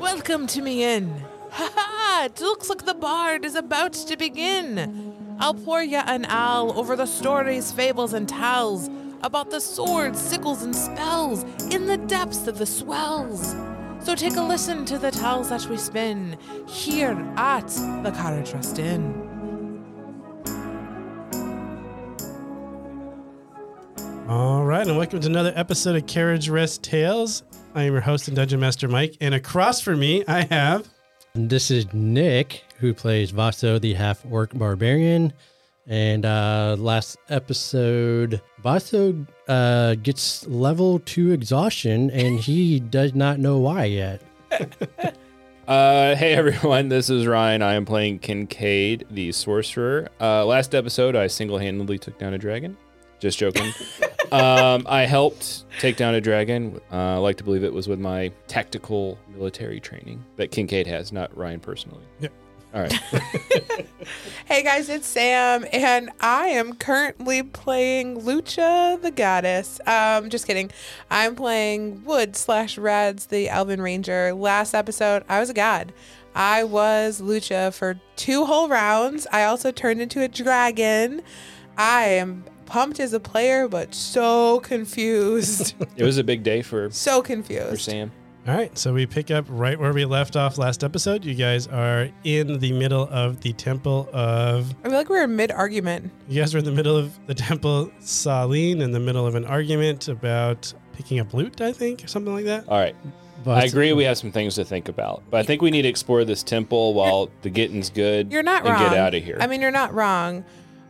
Welcome to me in. Ha ha! It looks like the bard is about to begin. I'll pour ya an owl over the stories, fables, and tales about the swords, sickles, and spells in the depths of the swells. So take a listen to the tales that we spin here at the Carriage Rest Inn. All right, and welcome to another episode of Carriage Rest Tales. I am your host and Dungeon Master Mike, and across from me I have And this is Nick, who plays Vaso, the half orc barbarian. And uh, last episode, Vaso uh, gets level two exhaustion, and he does not know why yet. Uh, hey everyone, this is Ryan. I am playing Kincaid, the sorcerer. Uh, last episode, I single-handedly took down a dragon. Just joking. um, I helped take down a dragon. Uh, I like to believe it was with my tactical military training that Kincaid has, not Ryan personally. Yep. All right. Hey guys, it's Sam, and I am currently playing Lucha the Goddess. Um, just kidding. I'm playing Wood slash Rads the Elven Ranger. Last episode, I was a god. I was Lucha for two whole rounds. I also turned into a dragon. I am pumped as a player, but so confused. it was a big day for, so confused for confused. Sam. All right, so we pick up right where we left off last episode. You guys are in the middle of the temple of. I feel like we were mid argument. You guys are in the middle of the temple Sawlean, in the middle of an argument about picking up loot, I think, or something like that. All right. Vaso- I agree we have some things to think about, but I think we need to explore this temple while the getting's good You're not and wrong. get out of here. I mean, you're not wrong.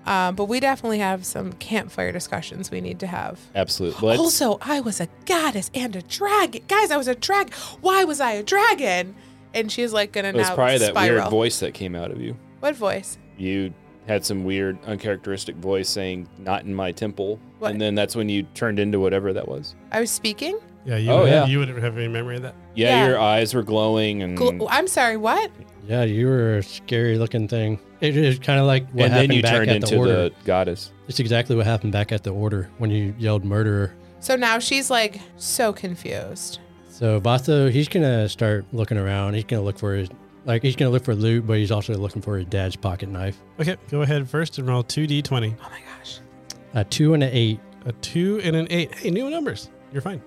Um, but we definitely have some campfire discussions we need to have. Absolutely. Let's- also, I was a goddess and a dragon. Guys, I was a dragon. Why was I a dragon? And she's like gonna It was now probably that spiral. weird voice that came out of you. What voice? You had some weird, uncharacteristic voice saying "not in my temple," What? and then that's when you turned into whatever that was. I was speaking. Yeah, you, Oh, would, yeah. you wouldn't have any memory of that. Yeah, Yeah. your eyes were glowing, and Gl- I'm sorry. What? Yeah, you were a scary looking thing. It is kind of like what and happened then you back turned at into the order. the goddess. It's exactly what happened back at the order when you yelled murderer. So now she's like so confused. So Vaso, he's gonna start looking around. He's gonna look for his like he's gonna look for loot, but he's also looking for his dad's pocket knife. Okay, go ahead first and roll 2d20. Oh my gosh. A two and an eight. A 2 and an 8. Hey, new numbers. You're fine.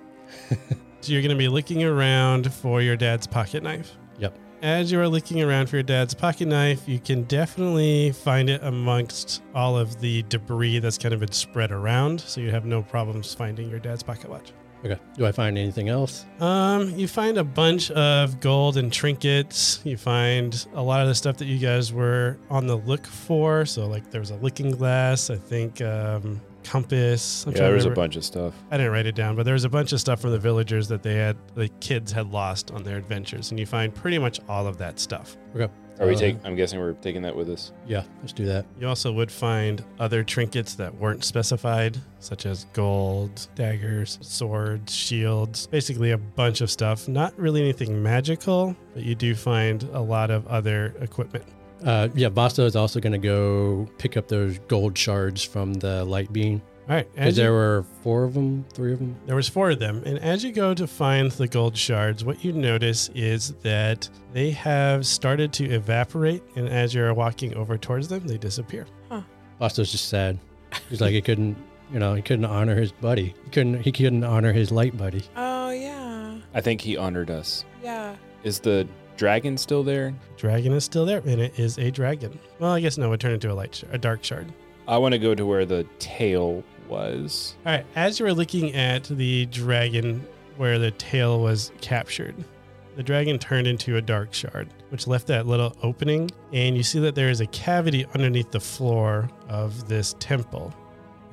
so you're going to be looking around for your dad's pocket knife. Yep. As you are looking around for your dad's pocket knife, you can definitely find it amongst all of the debris that's kind of been spread around. So you have no problems finding your dad's pocket watch. Okay. Do I find anything else? Um, you find a bunch of gold and trinkets. You find a lot of the stuff that you guys were on the look for. So like there was a looking glass, I think um compass. I'm Yeah, there was a bunch of stuff. I didn't write it down, but there was a bunch of stuff from the villagers that they had, the kids had lost on their adventures, and you find pretty much all of that stuff. Okay. Are we Uh, take? I'm guessing we're taking that with us. Yeah, let's do that. You also would find other trinkets that weren't specified, such as gold, daggers, swords, shields, basically a bunch of stuff. Not really anything magical, but you do find a lot of other equipment. Uh, yeah, Vaso is also going to go pick up those gold shards from the light beam. All right, Because there were four of them, three of them. There was four of them, and as you go to find the gold shards, what you notice is that they have started to evaporate, and as you're walking over towards them, they disappear. Vaso's just sad. He's like he couldn't, you know, he couldn't honor his buddy. He couldn't. He couldn't honor his light buddy. Oh yeah. I think he honored us. Yeah. Is the dragon still there? Dragon is still there, and it is a dragon. Well, I guess no, it turned into a light, sh- a dark shard. I want to go to where the tail was. All right, as you were looking at the dragon where the tail was captured, the dragon turned into a dark shard, which left that little opening, and you see that there is a cavity underneath the floor of this temple.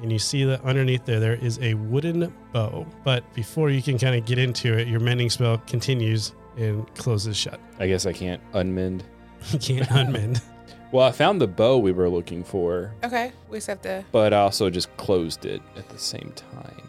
And you see that underneath there, there is a wooden bow. But before you can kind of get into it, your mending spell continues and closes shut. I guess I can't unmend. You can't unmend. Well, I found the bow we were looking for, Okay. We just have to. but I also just closed it at the same time.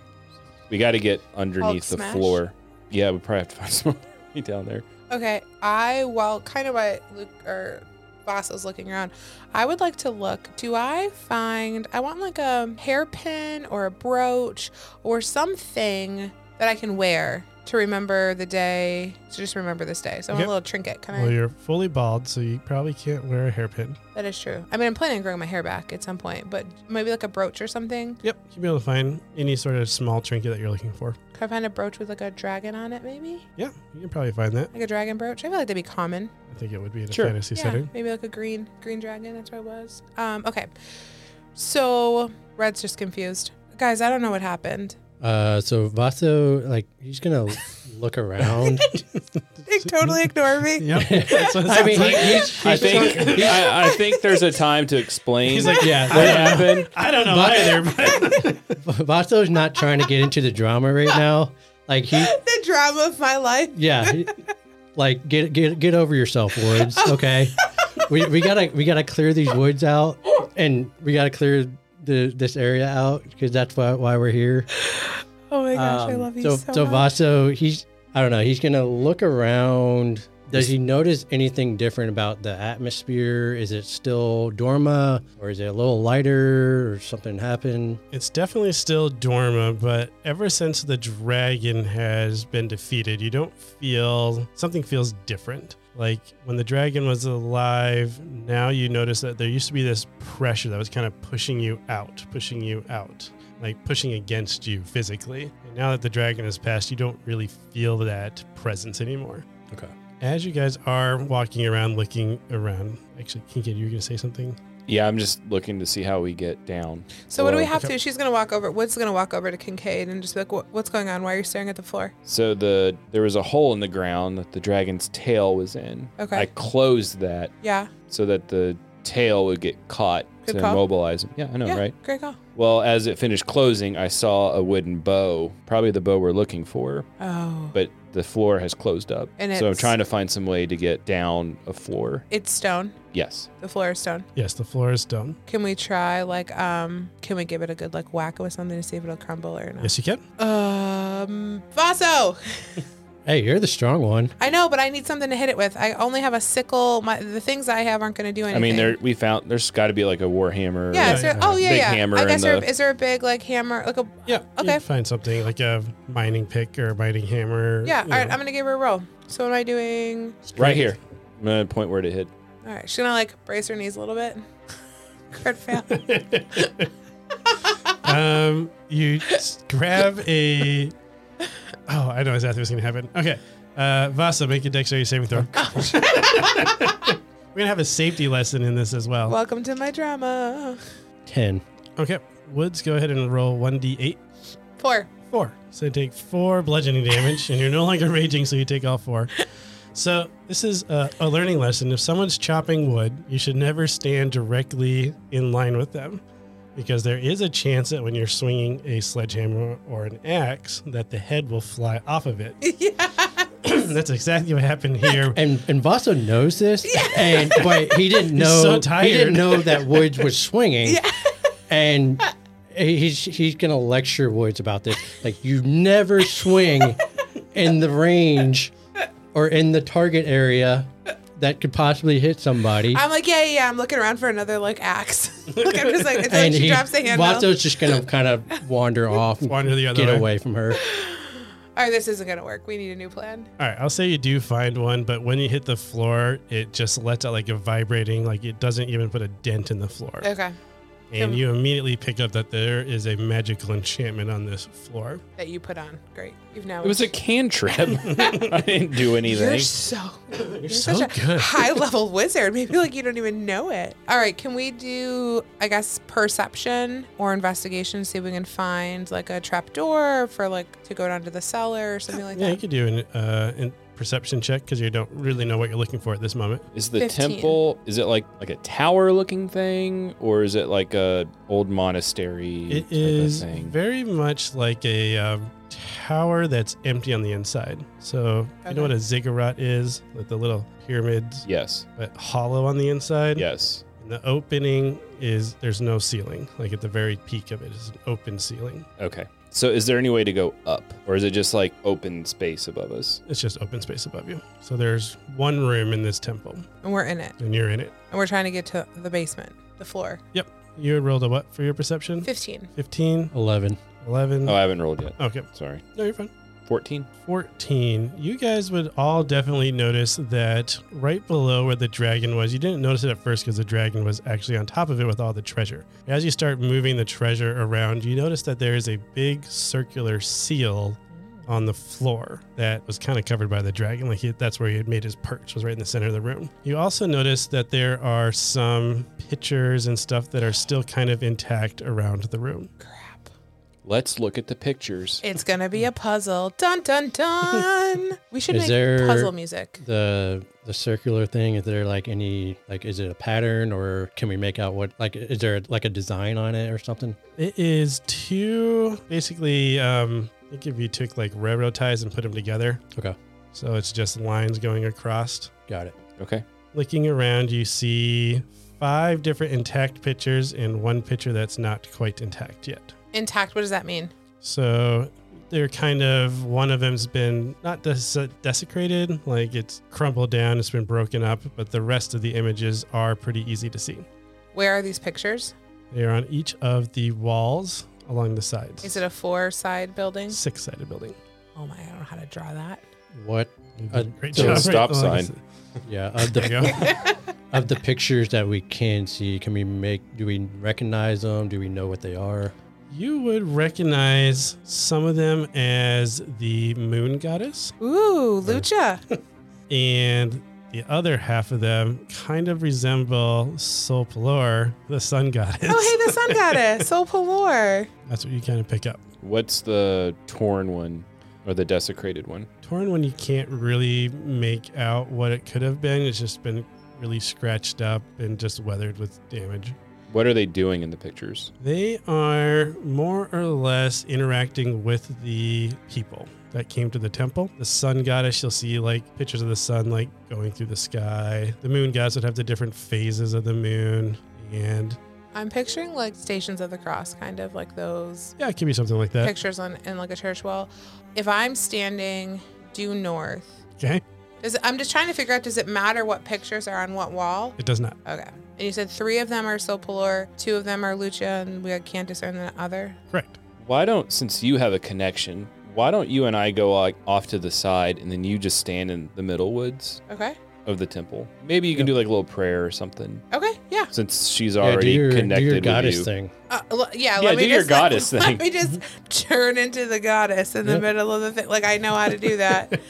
We got to get underneath the smash? floor. Yeah, we probably have to find some money down there. Okay, I well, kind of what Luke or Vaso's looking around. I would like to look. Do I find? I want like a hairpin or a brooch or something that I can wear to remember the day, to just remember this day. So I want Okay. a little trinket. Can Well, I? you're fully bald, so you probably can't wear a hairpin. That is true. I mean, I'm planning on growing my hair back at some point, but maybe like a brooch or something. Yep, you'll be able to find any sort of small trinket that you're looking for. Could I find a brooch with like a dragon on it, maybe? Yeah, you can probably find that. Like a dragon brooch? I feel like that'd be common. I think it would be in a Sure. fantasy yeah, setting. maybe like a green green dragon. That's what it was. Um, okay. So Red's just confused. Guys, I don't know what happened. Uh, so Vaso, like, he's gonna look around. They totally ignore me. Yep. That's what it I mean, sounds he, he's, I he's think I, I think there's a time to explain He's like, yeah. what happened. I don't know But- either, but Vaso's not trying to get into the drama right now. Like he, the drama of my life. yeah, he- like get get get over yourself, Woods. Okay, we we gotta we gotta clear these woods out, and we gotta clear the this area out because that's why why we're here. Oh my gosh, I Um, love you so so, so. Vaso, he's I don't know. He's gonna look around. Does he notice anything different about the atmosphere? Is it still Dorma, or is it a little lighter, or something happened? it's definitely still Dorma, but ever since the dragon has been defeated, you don't feel something feels different. Like when the dragon was alive, now you notice that there used to be this pressure that was kind of pushing you out, pushing you out, like pushing against you physically. And now that the dragon has passed, you don't really feel that presence anymore. Okay. As you guys are walking around, looking around, actually, Kincaid, you were going to say something? Yeah, I'm just looking to see how we get down. So what do we have to? She's gonna walk over. Wood's gonna walk over to Kincaid and just be like, what, "What's going on? Why are you staring at the floor?" So the there was a hole in the ground that the dragon's tail was in. Okay. I closed that Yeah. so that the tail would get caught Good to call. immobilize him. Yeah, I know, yeah. right? Great call. Well, as it finished closing, I saw a wooden bow, probably the bow we're looking for, Oh. but the floor has closed up. And so I'm it's- trying to find some way to get down a floor. It's stone. Yes. The floor is stone. Yes, the floor is stone. Can we try like um? Can we give it a good like whack with something to see if it'll crumble or not? Yes, you can. Um, Vaso. Hey, you're the strong one. I know, but I need something to hit it with. I only have a sickle. My the things I have aren't going to do anything. I mean, there we found there's got to be like a war hammer. Yeah. Yeah, is there, yeah. oh yeah, Big yeah. hammer I guess there, the- is there a big like hammer, like a Yeah. Okay. You find something like a mining pick or a mining hammer. yeah. you All right, know. I'm gonna give her a roll. So what am I doing? right here. I'm gonna point where to hit. All right, she's gonna like brace her knees a little bit. Crit fail. um, you grab a. Oh, I know exactly what's going to happen. Okay. Uh, Vaso, make a dexterity saving throw. We're going to have a safety lesson in this as well. Welcome to my drama. Ten. Okay. Woods, go ahead and roll 1d8. Four. Four. So you take four bludgeoning damage, and you're no longer raging, so you take all four. So this is a, a learning lesson. If someone's chopping wood, you should never stand directly in line with them, because there is a chance that when you're swinging a sledgehammer or an axe, that the head will fly off of it. yeah. That's exactly what happened here. And and Vaso knows this, yeah. and but he didn't He's know so he didn't know that Woods was swinging, Yeah. and he's he's gonna lecture Woods about this. Like you never swing in the range or in the target area that could possibly hit somebody. I'm like, yeah, yeah, yeah. I'm looking around for another like axe. like I'm just like, it's like she he, drops the handle. Vaso's just gonna kind of wander off, Wander the other get way. away from her. All right, this isn't gonna work. We need a new plan. All right, I'll say you do find one, but when you hit the floor, it just lets out like a vibrating, like it doesn't even put a dent in the floor. Okay. And you immediately pick up that there is a magical enchantment on this floor. That you put on. Great. You've now. It was a cantrip. I didn't do anything. You're so. You're, so such a high level wizard. Maybe like you don't even know it. All right, can we do I guess perception or investigation? See if we can find like a trap door for like to go down to the cellar or something like that. yeah, you that. could do an uh, an perception check because you don't really know what you're looking for at this moment. Is the 15. temple is it like like a tower looking thing or is it like a old monastery It type is of thing? very much like a um, tower that's empty on the inside. So you know what a ziggurat is, like the little pyramids, Yes. but hollow on the inside. Yes. And the opening is there's no ceiling. Like at the very peak of it is an open ceiling. Okay. So is there any way to go up or is it just like open space above us? It's just open space above you. So there's one room in this temple, And we're in it. and you're in it. And we're trying to get to the basement, the floor. Yep. You had rolled a what for your perception? 15. 15, Eleven. 11. Oh, I haven't rolled yet. Okay. Sorry. No, you're fine. 14. 14. You guys would all definitely notice that right below where the dragon was, you didn't notice it at first because the dragon was actually on top of it with all the treasure. As you start moving the treasure around, you notice that there is a big circular seal on the floor that was kind of covered by the dragon. Like he, that's where he had made his perch, was right in the center of the room. You also notice that there are some pictures and stuff that are still kind of intact around the room. Crap. Let's look at the pictures. It's gonna be a puzzle. Dun dun dun. We should Is make there- puzzle music. The the circular thing, is there like any like is it a pattern or can we make out what like is there like a design on it or something? It is two basically. Um, I think if you took like railroad ties and put them together, Okay. so it's just lines going across. Got it. Okay. Looking around, you see five different intact pictures and one picture that's not quite intact yet. Intact. What does that mean? So they're kind of one of them's been not des- desecrated, like it's crumbled down, it's been broken up, but the rest of the images are pretty easy to see. Where are these pictures? They are on each of the walls along the sides. Is it a four-side building? six sided building? Oh my! I don't know how to draw that. What You did a great so job. a stop along sign. yeah, of the go. of the pictures that we can see, can we make do we recognize them? Do we know what they are? You would recognize some of them as the moon goddess, Ooh, Lucha. and the other half of them kind of resemble Solpalor, the sun goddess. oh, hey, the sun goddess, Sol Palor. That's what you kind of pick up. What's the torn one or the desecrated one? Torn one, you can't really make out what it could have been. It's just been really scratched up and just weathered with damage. What are they doing in the pictures? They are more or less interacting with the people that came to the temple. The sun goddess, you'll see like pictures of the sun like going through the sky. The moon goddess would have the different phases of the moon. And I'm picturing like Stations of the Cross, kind of like those yeah, it could be something like that. pictures on in like a church wall. If I'm standing due north, Okay. does it, I'm just trying to figure out does it matter what pictures are on what wall? It does not. Okay. And you said three of them are Sopalor, two of them are Lucha, and we can't discern the other. Correct. Why don't, since you have a connection, why don't you and I go like off to the side and then you just stand in the middle woods Okay. of the temple? Maybe you can do like a little prayer or something Okay. Yeah. since she's Yeah, already do your, do connected your with goddess you. thing. Uh, l- yeah. Yeah, let me do your just, goddess let, thing. Let me just turn into the goddess in the Yep. middle of the thing. Like I know how to do that.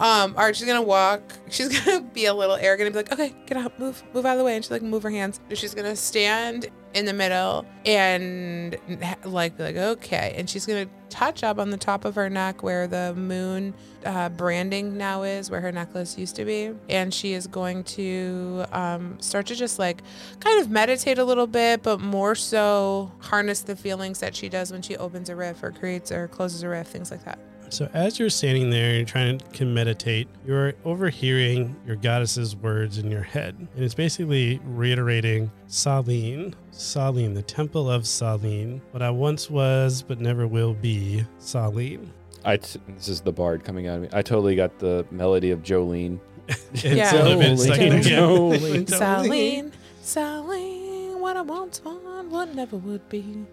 Um, Archie's gonna walk. She's gonna be a little arrogant and be like, "Okay, get out, move, move out of the way." And she's like, move her hands. She's gonna stand in the middle and like be like, "Okay," and she's gonna touch up on the top of her neck where the moon uh, branding now is, where her necklace used to be, and she is going to um, start to just like kind of meditate a little bit, but more so harness the feelings that she does when she opens a rift or creates or closes a rift, things like that. So as you're standing there and trying to meditate, you're overhearing your goddess's words in your head. And it's basically reiterating Sawlean, Sawlean, the temple of Sawlean, what I once was but never will be, Sawlean. I t- this is the bard coming out of me. I totally got the melody of Jolene. It's Yeah. a little bit stuck in there. Jolene. Jolene. Sawlean, Sawlean, what I once was, what never would be.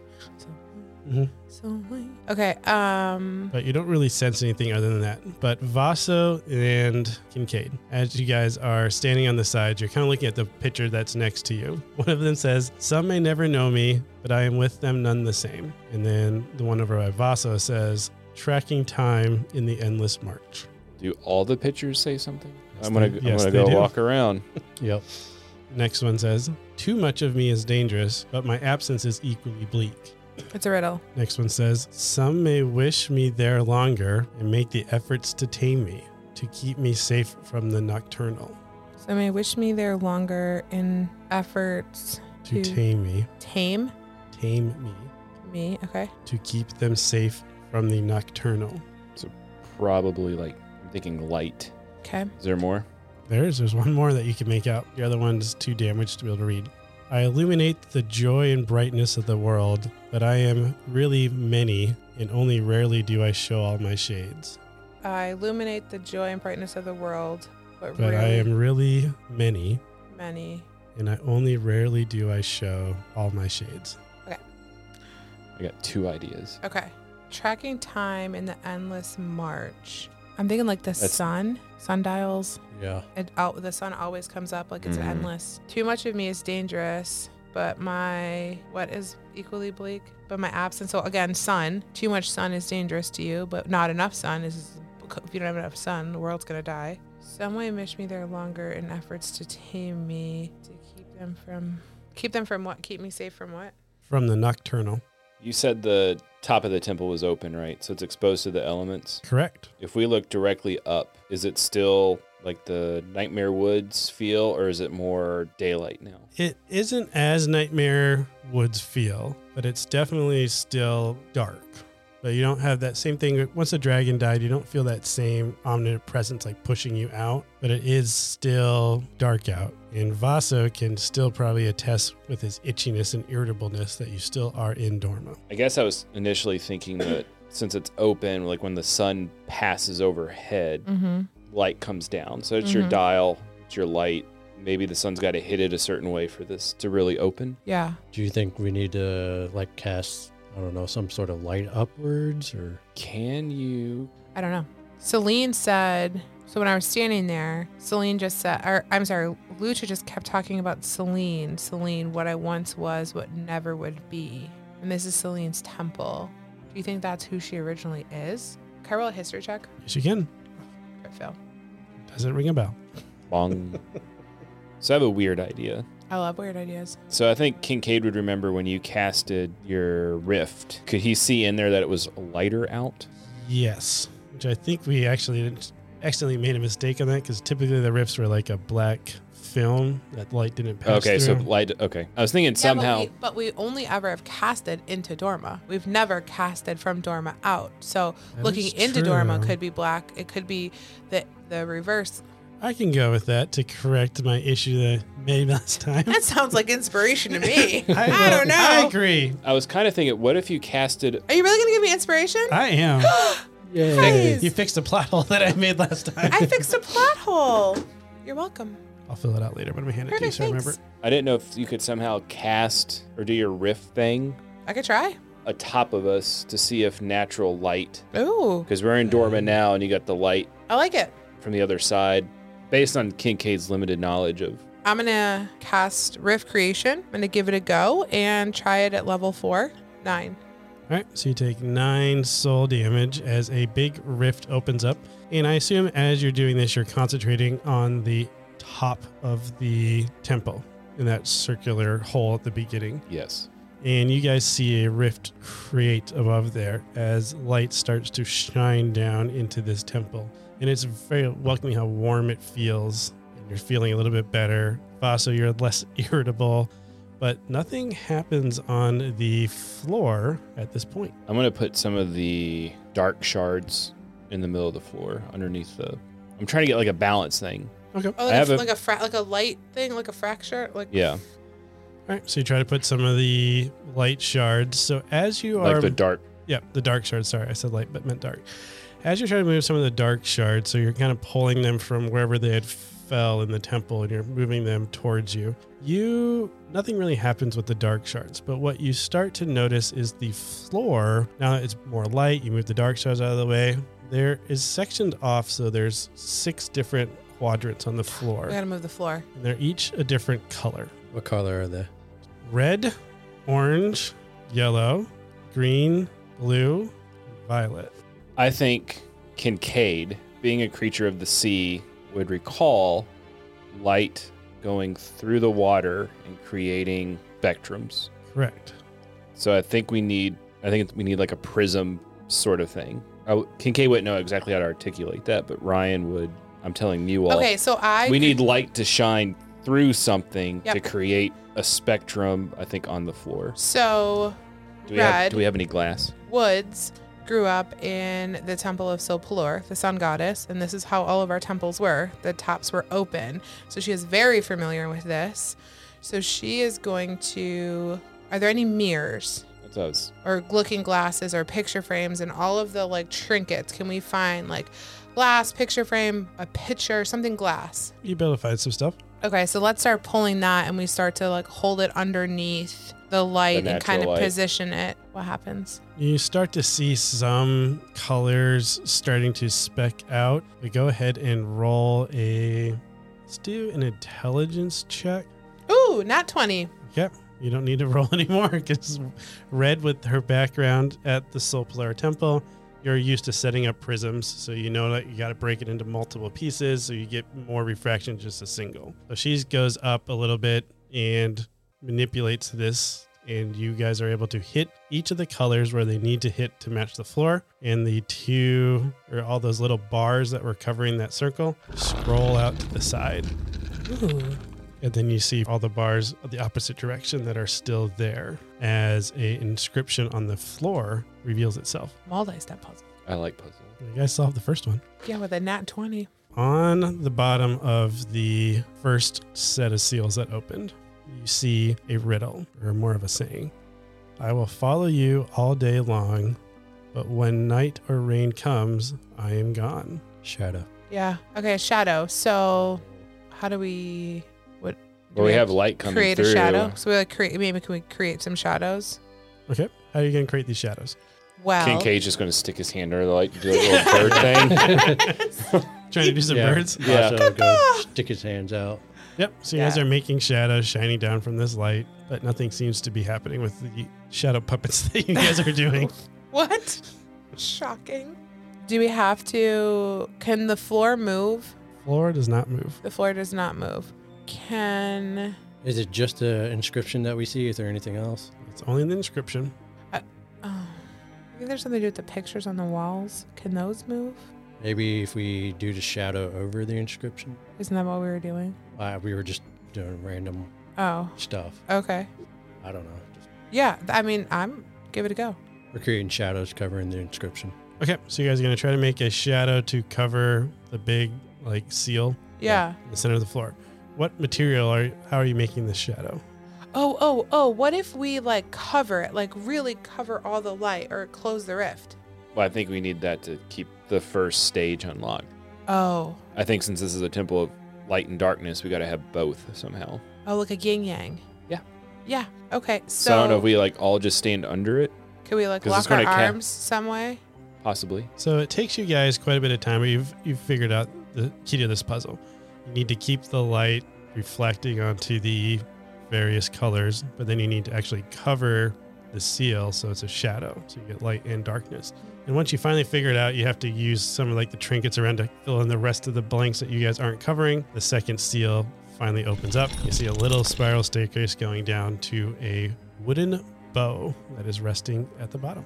Mhm. Sawlean. Okay, um, But you don't really sense anything other than that. But Vaso and Kincaid, as you guys are standing on the sides, you're kind of looking at the picture that's next to you. One of them says, Some may never know me, but I am with them none the same. And then the one over by Vaso says, Tracking time in the endless march. Do all the pictures say something? Yes, I'm gonna they- I'm yes, gonna go do. walk around. Yep. Next one says, Too much of me is dangerous, but my absence is equally bleak. It's a riddle. Next one says, Some may wish me there longer and make the efforts to tame me, to keep me safe from the nocturnal. So may wish me there longer in efforts To To- tame me, tame tame me, me. Okay. to keep them safe from the nocturnal. So probably like I'm thinking light. Okay. Is there more? There's there's one more that you can make out. The other one's too damaged to be able to read. I illuminate the joy and brightness of the world, but I am really many, and only rarely do I show all my shades. I illuminate the joy and brightness of the world, but, But I am really many, many. and I only rarely do I show all my shades. Okay. I got two ideas. Okay. tracking time in the endless march. I'm thinking like the That's- sun, sundials. Yeah. It out the sun always comes up like it's Mhm. endless. Too much of me is dangerous, but my what is equally bleak? But my absence. So again, sun. Too much sun is dangerous to you, but not enough sun is. If you don't have enough sun, the world's gonna die. Some way wish me there longer in efforts to tame me, to keep them from, keep them from what? Keep me safe from what? From the nocturnal. You said the top of the temple was open, right? So it's exposed to the elements. Correct. If we look directly up, is it still like the Nightmare Woods feel, or is it more daylight now? It isn't as Nightmare Woods feel, but it's definitely still dark. But you don't have that same thing. Once the dragon died, you don't feel that same omnipresence like pushing you out, but it is still dark out. And Vaso can still probably attest with his itchiness and irritableness that you still are in Dorma. I guess I was initially thinking that since it's open, like when the sun passes overhead, Mm-hmm. light comes down. So it's your Mhm. dial, it's your light. Maybe the sun's got to hit it a certain way for this to really open. Yeah. Do you think we need to like cast, I don't know, some sort of light upwards or? Can you? I don't know. Sawlean said, so when I was standing there, Sawlean just said, or I'm sorry, Lucha just kept talking about Sawlean, Sawlean, what I once was, what never would be. And this is Sawlean's temple. Do you think that's who she originally is? Can I roll a history check? Yes, you can. Crit fail. Doesn't ring a bell. Bong. so I have a weird idea. I love weird ideas. So I think Kincaid would remember when you casted your rift. Could he see in there that it was lighter out? Yes, which I think we actually accidentally made a mistake on that because typically the rifts were like a black film that light didn't pass through. Okay, so light. Okay, I was thinking somehow. But, we, but we only ever have casted into Dorma. We've never casted from Dorma out. So That looking is into Dorma could be black. It could be the the reverse. I can go with that to correct my issue that I made last time. That sounds like inspiration to me. I, I, don't know. I agree. I was kind of thinking, what if you casted? Are you really gonna give me inspiration? I am. Yeah. Guys, you fixed a plot hole that I made last time. I fixed a plot hole. You're welcome. I'll fill it out later, but I'm gonna hand it to you so I remember. Thanks. I didn't know if you could somehow cast or do your rift thing I could try. atop of us to see if natural light, Ooh, because we're in Dorma now, and you got the light I like it. from the other side, based on Kincaid's limited knowledge of. I'm gonna cast Rift Creation. I'm gonna give it a go and try it at level four. Nine. All right, so you take nine soul damage as a big rift opens up. And I assume as you're doing this, you're concentrating on the top of the temple in that circular hole at the beginning. Yes. And you guys see a rift create above there as light starts to shine down into this temple. And it's very welcoming how warm it feels. And you're feeling a little bit better. Vaso, you're less irritable. But nothing happens on the floor at this point. I'm gonna put some of the dark shards in the middle of the floor underneath the. I'm trying to get like a balance thing. Okay. Oh, I like, have a, a- like a fra- like a light thing, like a fracture. Like Yeah, All right. So you try to put some of the light shards. So as you are, like the dark. Yeah, the dark shards. Sorry, I said light, but meant dark. As you're trying to move some of the dark shards, so you're kind of pulling them from wherever they had fell in the temple, and you're moving them towards you. You nothing really happens with the dark shards, but what you start to notice is the floor. Now that it's more light, you move the dark shards out of the way. There is sectioned off, so there's six different quadrants on the floor, we gotta move the floor. and they're each a different color What color are they? red, orange, yellow, green, blue, violet. I think Kincaid, being a creature of the sea, would recall light going through the water and creating spectrums. Correct. So I think we need. I think we need like a prism sort of thing. I w Kincaid wouldn't know exactly how to articulate that, but Ryan would. I'm telling you all. okay, so I we need light to shine through something Yep. to create a spectrum. I think on the floor. so Do we have Do we have any glass? Woods grew up in the temple of Sopalor, the sun goddess, and this is how all of our temples were. The tops were open. So she is very familiar with this. So she is going to Are there any mirrors That's what I was. or looking glasses or picture frames and all of the like trinkets? Can we find like glass, picture frame, a picture, something glass? You be able to find some stuff. Okay, so let's start pulling that and we start to like hold it underneath the light and kind of natural light. position it. What happens? You start to see some colors starting to speck out. We go ahead and roll a. Let's do an intelligence check. Ooh, not 20. Yep. You don't need to roll anymore because Red, with her background at the Soul Polar Temple, you're used to setting up prisms. So you know that you got to break it into multiple pieces so you get more refraction just a single. So she goes up a little bit and manipulates this. And you guys are able to hit each of the colors where they need to hit to match the floor. And the two, or all those little bars that were covering that circle, scroll out to the side. Ooh. And then you see all the bars of the opposite direction that are still there as a inscription on the floor reveals itself. Multi-step puzzle. I like puzzles. You guys solved the first one. Yeah, with a nat 20. On the bottom of the first set of seals that opened, you see a riddle, or more of a saying. I will follow you all day long, but when night or rain comes, I am gone. Shadow. Yeah. Okay, shadow. So how do we what Well, we have light coming create through. a shadow? So we like create maybe can we create some shadows? Okay, how are you going to create these shadows? Well, Kincaid's just going to stick his hand under the light and do a little bird thing. Trying to do some Yeah. birds? Yeah. Also go stick his hands out. Yep. So you guys Yeah. are making shadows shining down from this light, but nothing seems to be happening with the shadow puppets that you guys are doing. what? Shocking. Do we have to can the floor move? Floor does not move. The floor does not move. Can Is it just the inscription that we see? Is there anything else? It's only the inscription. Maybe there's something to do with the pictures on the walls. Can those move? Maybe if we do the shadow over the inscription. Isn't that what we were doing? Uh, we were just doing random Oh, stuff. okay. I don't know. Just, Yeah, I mean, I'm give it a go. we're creating shadows covering the inscription. Okay, so you guys are gonna try to make a shadow to cover the big like seal Yeah. in the center of the floor. What material are? How are you making this shadow? Oh, oh, oh, what if we like cover it, like really cover all the light or close the rift? well, I think we need that to keep the first stage unlocked. Oh. I think since this is a temple of light and darkness, we got to have both somehow. Oh, like a yin yang. Yeah. Yeah. Okay. So, So, I don't know if we like all just stand under it, can we like it's lock our gonna ca- arms some way? possibly. So it takes you guys quite a bit of time, but you've you've figured out the key to this puzzle. You need to keep the light reflecting onto the various colors, but then you need to actually cover the seal so it's a shadow, so you get light and darkness. And once you finally figure it out, you have to use some of like the trinkets around to fill in the rest of the blanks that you guys aren't covering. The second seal finally opens up. You see a little spiral staircase going down to a wooden bow that is resting at the bottom.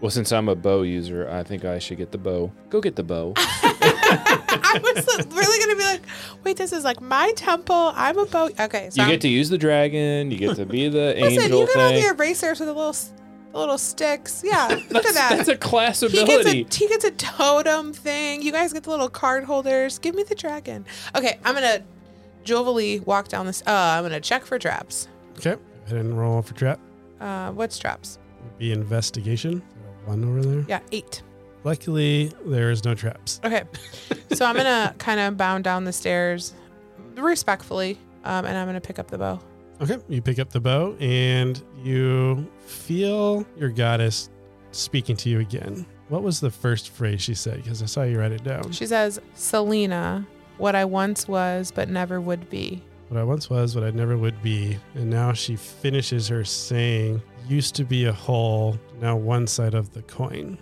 Well, since I'm a bow user, I think I should get the bow. Go get the bow. I was really gonna be like, wait, this is like my temple. I'm a boat. Okay, so you I'm- get to use the dragon. You get to be the listen. angel You got all thing. the erasers with the little, the little sticks. Yeah, look at that. That's a class he gets ability. a he gets a totem thing. You guys get the little card holders. Give me the dragon. Okay, I'm gonna jovially walk down this. Uh, I'm gonna check for traps. Okay, I didn't roll for trap. Uh, what's traps? would be investigation. One over there. Yeah, eight. Luckily, there is no traps. Okay, so I'm gonna kind of bound down the stairs respectfully, um, and I'm gonna pick up the bow. Okay, you pick up the bow and you feel your goddess speaking to you again. What was the first phrase she said? Because I saw you write it down. She says, "Selena, what I once was but never would be." What I once was, what I never would be. And now she finishes her saying, used to be a whole, now one side of the coin.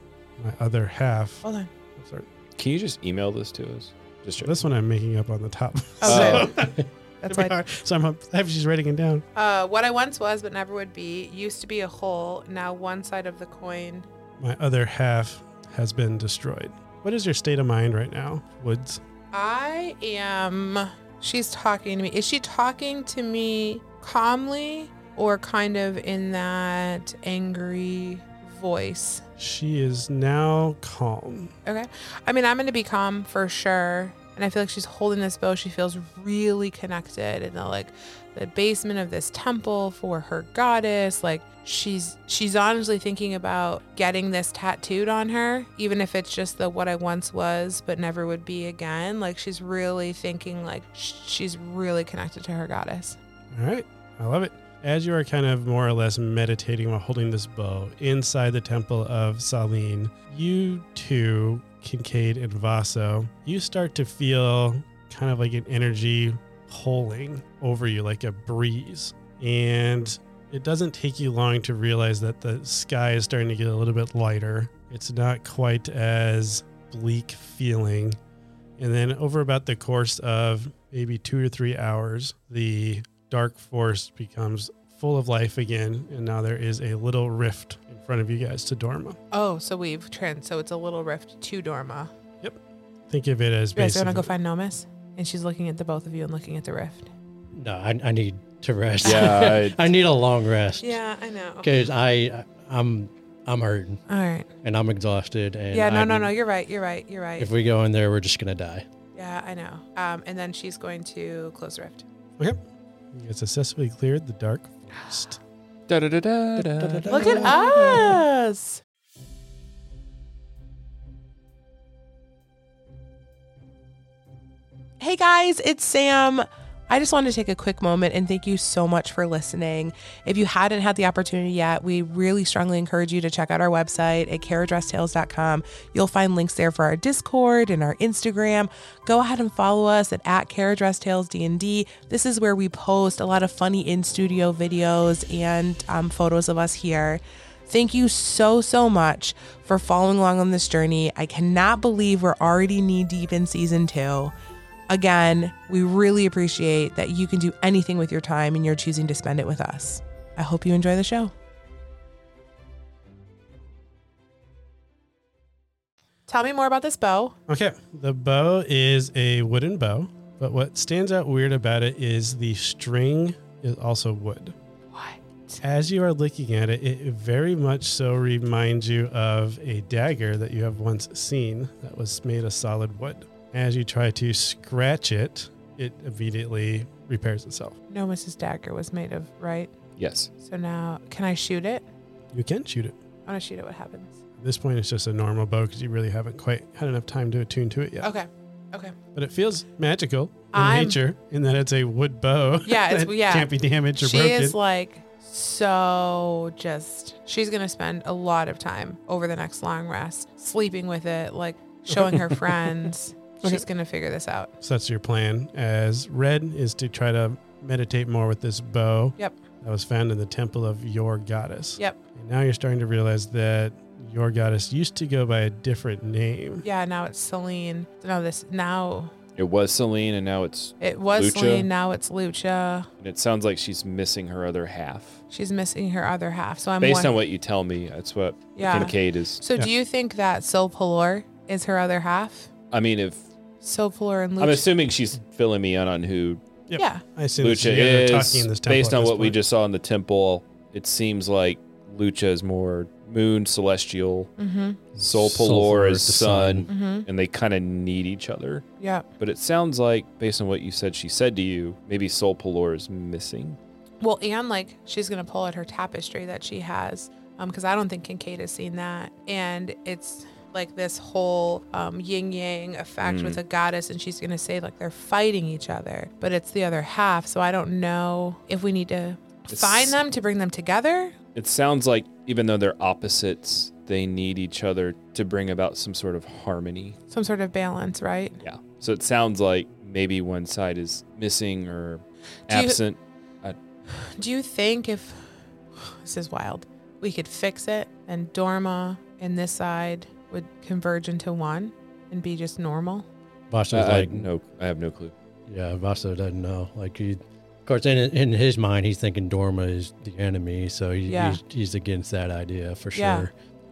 My other half. Hold on. Sorry. Can you just email this to us? Just This one I'm making up on the top. Okay. So, That's it'd why. hard. so I'm up, she's writing it down. Uh, what I once was but never would be used to be a whole. Now one side of the coin. My other half has been destroyed. What is your state of mind right now, Woods? I am. She's talking to me. Is she talking to me calmly or kind of in that angry voice? She is now calm. Okay. I mean, I'm going to be calm for sure. and I feel like she's holding this bow. She feels really connected in the like the basement of this temple for her goddess. Like she's she's honestly thinking about getting this tattooed on her, even if it's just the what I once was but never would be again. Like she's really thinking like sh- she's really connected to her goddess. All right. I love it. As you are kind of more or less meditating while holding this bow inside the temple of Sawlean, you two, Kincaid and Vaso, you start to feel kind of like an energy pulling over you like a breeze. And it doesn't take you long to realize that the sky is starting to get a little bit lighter. It's not quite as bleak feeling. And then over about the course of maybe two or three hours, the dark forest becomes full of life again, and now there is a little rift in front of you guys to Dorma. Oh, so we've trans so it's a little rift to Dorma. Yep. Think of it as You guys wanna go find Nomis? And she's looking at the both of you and looking at the rift. No, I, I need to rest. Yeah, I need a long rest. Yeah, I know. Because I, I'm, I'm hurting All right. and I'm exhausted. And Yeah, no, no, I'm- no. You're right. You're right. You're right. If we go in there, we're just gonna die. yeah, I know. Um, and then she's going to close the rift. You guys successfully cleared the dark forest. Da, da, da, da, da. Look at us. Hey guys, it's Sam. I just wanted to take a quick moment and thank you so much for listening. If you hadn't had the opportunity yet, we really strongly encourage you to check out our website at carriageresttales.com. You'll find links there for our Discord and our Instagram. Go ahead and follow us at, at carriageresttales.dnd. This is where we post a lot of funny in-studio videos and um, photos of us here. Thank you so, so much for following along on this journey. I cannot believe we're already knee deep in season two. Again, we really appreciate that you can do anything with your time and you're choosing to spend it with us. I hope you enjoy the show. Tell me more about this bow. Okay, the bow is a wooden bow, but what stands out weird about it is the string is also wood. What? As you are looking at it, it very much so reminds you of a dagger that you have once seen that was made of solid wood. As you try to scratch it, it immediately repairs itself. No, Mrs. Dagger was made of, right? Yes. So now, can I shoot it? You can shoot it. I want to shoot it. What happens? At this point, it's just a normal bow because you really haven't quite had enough time to attune to it yet. Okay. Okay. But it feels magical in I'm- nature in that it's a wood bow. Yeah, it's- that yeah. can't be damaged or She broken. is like so just, she's going to spend a lot of time over the next long rest sleeping with it, like showing her friends. Okay. She's going to figure this out. So that's your plan. As red is to try to meditate more with this bow. Yep. That was found in the temple of your goddess. Yep. And now you're starting to realize that your goddess used to go by a different name. Yeah, now it's Sawlean. No, this now It was Sawlean, and now it's. it was Lucha. Sawlean, now it's Lucha. And it sounds like she's missing her other half. She's missing her other half. So I'm Based won- on what you tell me, that's what Yeah. Kincaid is. So Yeah. do you think that Silpalor is her other half? I mean, if Silpalor and Lucha. I'm assuming she's filling me in on who Yep. Yeah. I assume Lucha you is. talking in this temple based at on this what we point. just saw in the temple, it seems like Lucha is more moon, celestial. Mm-hmm. Soul Sulfur Palor is is the sun, sun. Mm-hmm. and they kind of need each other. Yeah. But it sounds like, based on what you said, she said to you, maybe Soul Palor is missing. Well, and like she's gonna pull at her tapestry that she has, um, because I don't think Kincaid has seen that, and it's like this whole um, yin yang effect Mm. with a goddess, and she's gonna say like they're fighting each other, but it's the other half. So I don't know if we need to It's- find them to bring them together. It sounds like even though they're opposites, they need each other to bring about some sort of harmony. Some sort of balance, right? Yeah. So it sounds like maybe one side is missing or Do you- absent. Do you think if this is wild, we could fix it and Dorma and this side would converge into one and be just normal? Vasto's I, I- like, no, I have no clue. yeah, Vasto doesn't know. Like, he, of course, in in his mind, he's thinking Dorma is the enemy, so he, Yeah. he's, he's against that idea for sure. Yeah.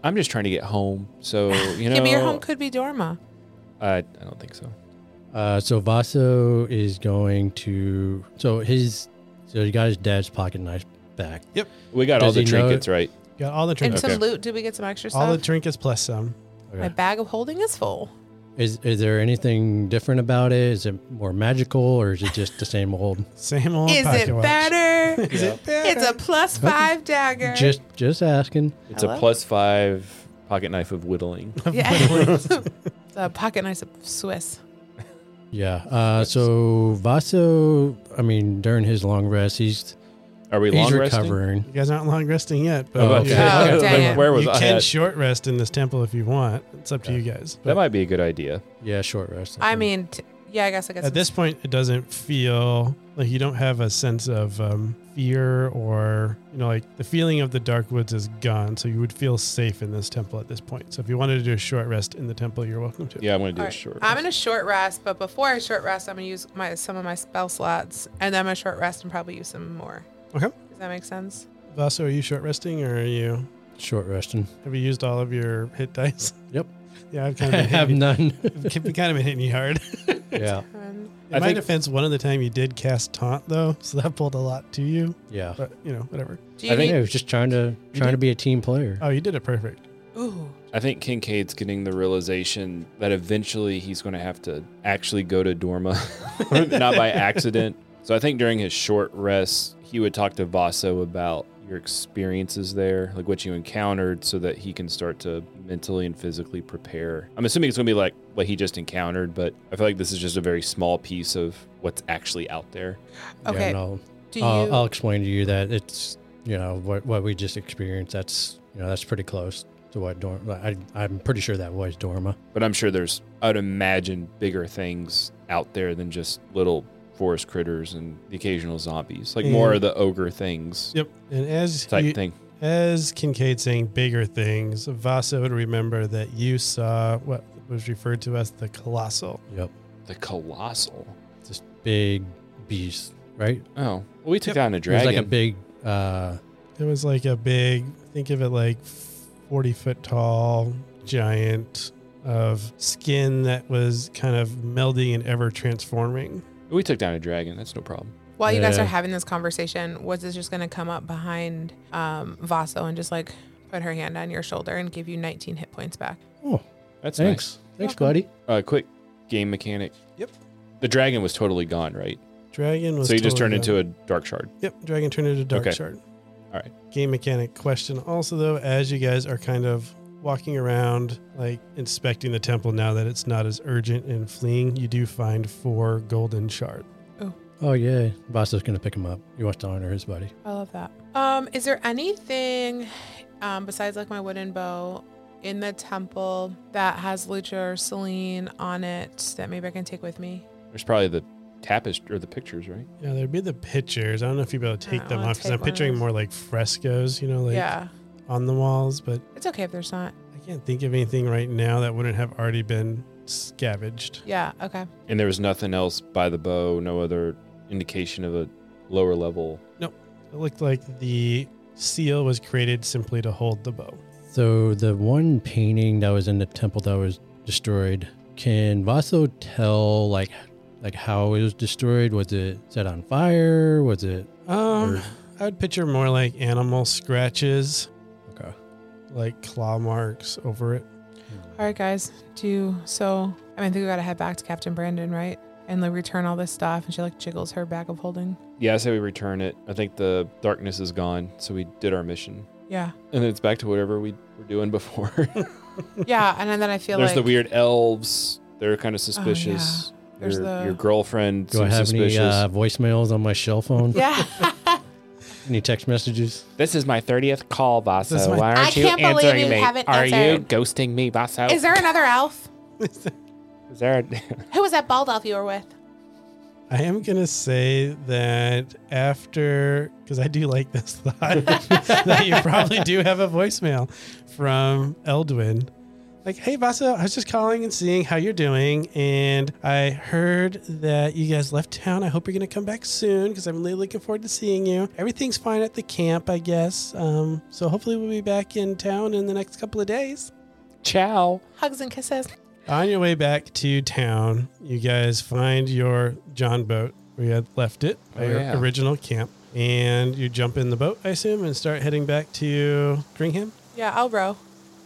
I'm just trying to get home. So, you know, yeah, but your home could be Dorma. I, I don't think so. Uh, so Vaso is going to. So his. So he got his dad's pocket knife back. Yep, we got all the he know- trinkets, right? Got all the And some Okay. loot. Did we get some extra stuff? All the trinkets plus some. My bag of holding is full. Is is there anything different about it? Is it more magical or is it just the same old? Same old Is pocket it watch. better? Is it better? It's a plus five dagger. Just just asking. It's Hello? a plus five pocket knife of whittling. yeah. it's a pocket knife of Swiss. Yeah. Uh, so Vaso, I mean, during his long rest, he's Are we he's long resting? recovering. You guys aren't long resting yet, but Oh, okay. you, Oh, dang it. Where was you I? can at? short rest in this temple if you want. It's up to you guys. that might be a good idea. Yeah, short rest. I think. mean, t- yeah, I guess I guess At this point, it doesn't feel like you don't have a sense of um, fear or, you know, like the feeling of the dark woods is gone. So you would feel safe in this temple at this point. So if you wanted to do a short rest in the temple, you're welcome to. Yeah, I'm going to do All a right, short. I'm rest. gonna short rest, but before I short rest, I'm gonna use my some of my spell slots, and then I'm gonna short rest and probably use some more. Okay. Does that make sense? Vaso, are you short resting or are you, short resting. have you used all of your hit dice? Yep. Yeah, I've kind I of been have hitting, none. you- kind of been hitting you hard. yeah. Um, In I my think- defense, one of the time you did cast taunt though, so that pulled a lot to you. Yeah. But you know, whatever. you I think- Yeah, I was just trying to trying to be a team player. Oh, you did it perfect. need, ooh, I think Kincaid's getting the realization that eventually he's going to have to actually go to Dorma, not by accident. So I think during his short rest, he would talk to Vaso about your experiences there, like what you encountered, so that he can start to mentally and physically prepare. I'm assuming it's going to be like what he just encountered, but I feel like this is just a very small piece of what's actually out there. Yeah, okay. and I'll, do you? I'll, I'll explain to you that it's you know what what we just experienced. That's you know that's pretty close to what Dorma, I I'm pretty sure that was Dorma. But I'm sure there's, I'd imagine, bigger things out there than just little forest critters and the occasional zombies, like more of the ogre things Yep. And as type you, thing. as Kincaid saying bigger things, Vaso would remember that you saw what was referred to as the colossal. Yep. The colossal. This big beast, right? Oh, well, we took Yep. down a It was like a big. uh It was like a big, think of it like 40 foot tall giant of skin that was kind of melding and ever transforming. We took down a dragon. That's no problem. While you guys Yeah. are having this conversation, was this just gonna come up behind um, Vaso and just like put her hand on your shoulder and give you 19 hit points back? Oh, That's thanks, thanks, Welcome. buddy. nice. Uh, quick game mechanic. Yep. The dragon was totally gone, right? Dragon was So you just totally turned gone. into a dark shard. Yep, dragon turned into dark Okay. shard. All right. Game mechanic question. Also, though, as you guys are kind of walking around, like inspecting the temple now that it's not as urgent and fleeing, you do find four golden shard. Oh Oh yeah, Vaso's gonna pick him up. He wants to honor his buddy. I love that. Um, is there anything um, besides like my wooden bow in the temple that has Lucha or Sawlean on it that maybe I can take with me? There's probably the tapestry or the pictures, right? Yeah, there'd be the pictures. I don't know if you'd be able to I take don't them wanna off because take I'm one of picturing those. more like frescoes, you know, like yeah, on the walls. But it's okay if there's not. I can't think of anything right now that wouldn't have already been scavenged. Yeah, okay. And there was nothing else by the bow, no other indication of a lower level. Nope. It looked like the seal was created simply to hold the bow. So the one painting that was in the temple that was destroyed, can Vaso tell like like how it was destroyed? Was it set on fire? Was it Um, or- I would picture more like animal scratches, okay? Like claw marks over it. All right, guys. Do so. I mean, I think we gotta head back to Captain Brandon, right? And like return all this stuff. And she like jiggles her bag of holding. Yeah, I say we return it. I think the darkness is gone, so we did our mission. Yeah, And then it's back to whatever we were doing before. yeah. And then I feel There's like Oh, the weird elves. They're kind of suspicious. There's your, the- your girlfriend Do I seems have suspicious. any uh, voicemails on my shell phone? Yeah. Any text messages? This is my 30th call, This is Vaso. my- Why aren't you can't believe answering you me? haven't Are you answered. ghosting me, Vaso? Is there another elf? Is there a... Who was that bald elf you were with? I am gonna say that after, because I do like this thought, that you probably do have a voicemail from Eldwin. Like, hey Vaso, I was just calling and seeing how you're doing, and I heard that you guys left town. I hope you're gonna come back soon because I'm really looking forward to seeing you. Everything's fine at the camp, I guess. Um, so hopefully we'll be back in town in the next couple of days. Ciao. Hugs and kisses. On your way back to town, you guys find your John boat where you had left it, Oh, your yeah. original camp, and you jump in the boat, I assume, and start heading back to Dringham. Yeah, I'll row.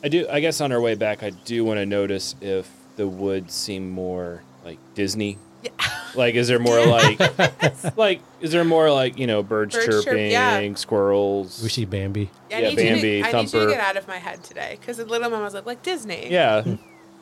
I do. I guess on our way back, I do want to notice if the woods seem more like Disney? Yeah. Like, is there more like, like, is there more like you know birds, Birds chirp, chirping, yeah. squirrels? We see Bambi. I Yeah, need Bambi, you to, I need you Thumper. to get out of my head today because the little one was like, like Disney. Yeah,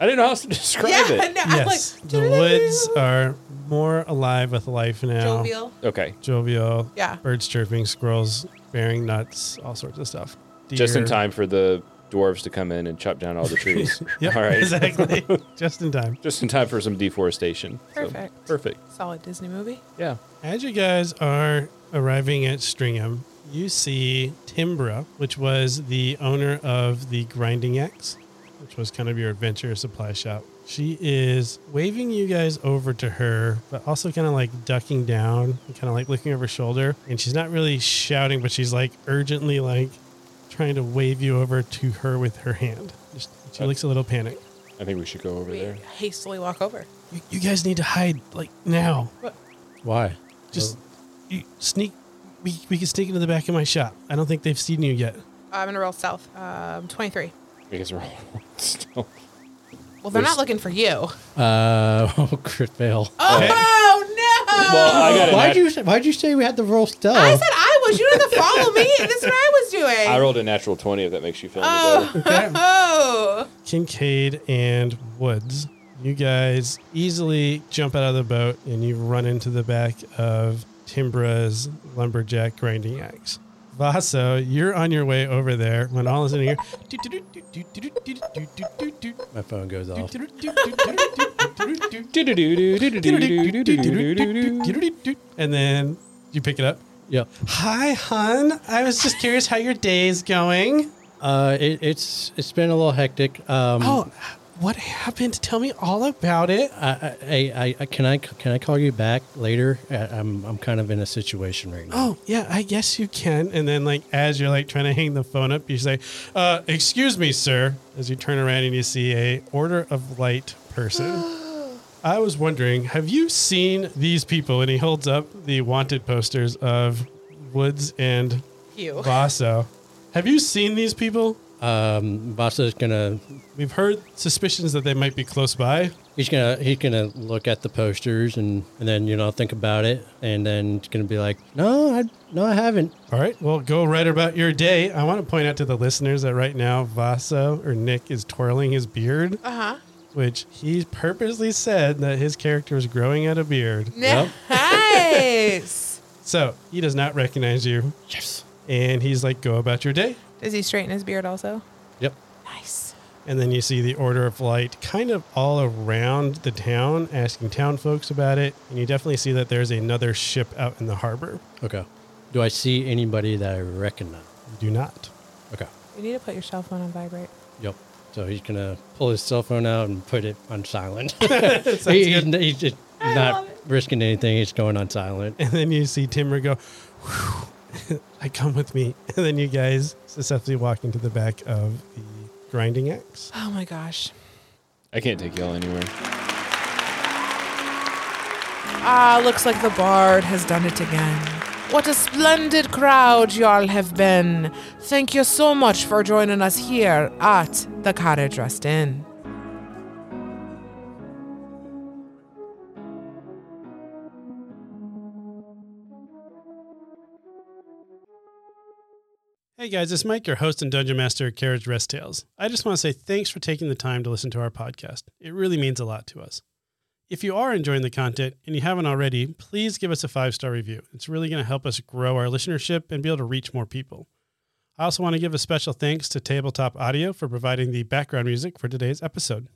I didn't know how else to describe yeah. it. No, I'm Yes, like, the woods are more alive with life now. jovial. Okay, Jovial. Yeah. Birds chirping, squirrels bearing nuts, all sorts of stuff. just in Deer. time for the dwarves to come in and chop down all the trees. Yep, All right, exactly. Just in time. just in time for some deforestation. So, Perfect. perfect. Solid Disney movie. Yeah. As you guys are arriving at Stringham, you see Timbra, which was the owner of the Grinding Axe, which was kind of your adventure supply shop. She is waving you guys over to her, but also kind of like ducking down and kind of like looking over her shoulder. And she's not really shouting, but she's like urgently like trying to wave you over to her with her hand. Just, she looks a little panicked. I think we should go over We there. hastily walk over. You, you guys need to hide like now. Why? Just you sneak. We, we can sneak into the back of my shop. I don't think they've seen you yet. I'm gonna roll stealth. Um, 23. I guess we're all still. Well, they're There's- not looking for you. Uh, oh, crit fail. Oh Okay. no! Well, I got a Why'd nat- you say, Why'd you say we had to roll stealth? I said I was. You didn't follow me. This is what I was doing. I rolled a natural twenty. If that makes you feel any oh. better. Oh, Okay. oh. Kincaid and Woods, you guys easily jump out of the boat and you run into the back of Timbra's lumberjack grinding axe. Vaso, you're on your way over there when all of a sudden you. My phone goes off. And then you pick it up. Yep. Hi, hun. I was just curious how your day's going. Uh, it, it's it's been a little hectic. Um, Oh, what happened? Tell me all about it. I, I, I, I can I can I call you back later? I, I'm I'm kind of in a situation right now. Oh, yeah, I guess you can. And then, like, as you're like trying to hang the phone up, you say, uh, "Excuse me, sir." As you turn around and you see a Order of Light person. I was wondering, have you seen these people? And he holds up the wanted posters of Woods and You. Vaso. Have you seen these people? Um, Vaso's gonna We've heard suspicions that they might be close by. he's gonna he's gonna look at the posters and and then you know think about it and then he's gonna be like, no, I no, I haven't. All right, well, go right about your day. I want to point out to the listeners that right now, Vaso or Nick is twirling his beard. Uh huh. Which he purposely said that his character is growing out a beard. Yep. Nice. So he does not recognize you. Yes. And he's like, go about your day. Does he straighten his beard also? Yep. Nice. And then you see the Order of Light kind of all around the town, asking town folks about it. And you definitely see that there's another ship out in the harbor. Okay. Do I see anybody that I recognize? You do not. Okay. You need to put your cell phone on vibrate. Yep. So he's gonna pull his cell phone out and put it on silent. He- he's, good. he's just I not risking anything. He's going on silent. And then you see Timbra go, Whew, I come with me. And then you guys successfully walk into the back of the grinding axe. Oh my gosh. I can't take y'all anywhere. Ah, looks like the bard has done it again. What a splendid crowd y'all have been. Thank you so much for joining us here at the Carriage Rest Inn. Hey guys, it's Mike, your host and Dungeon Master at Carriage Rest Tales. I just want to say thanks for taking the time to listen to our podcast. It really means a lot to us. If you are enjoying the content and you haven't already, please give us a five star review. It's really going to help us grow our listenership and be able to reach more people. I also want to give a special thanks to Tabletop Audio for providing the background music for today's episode.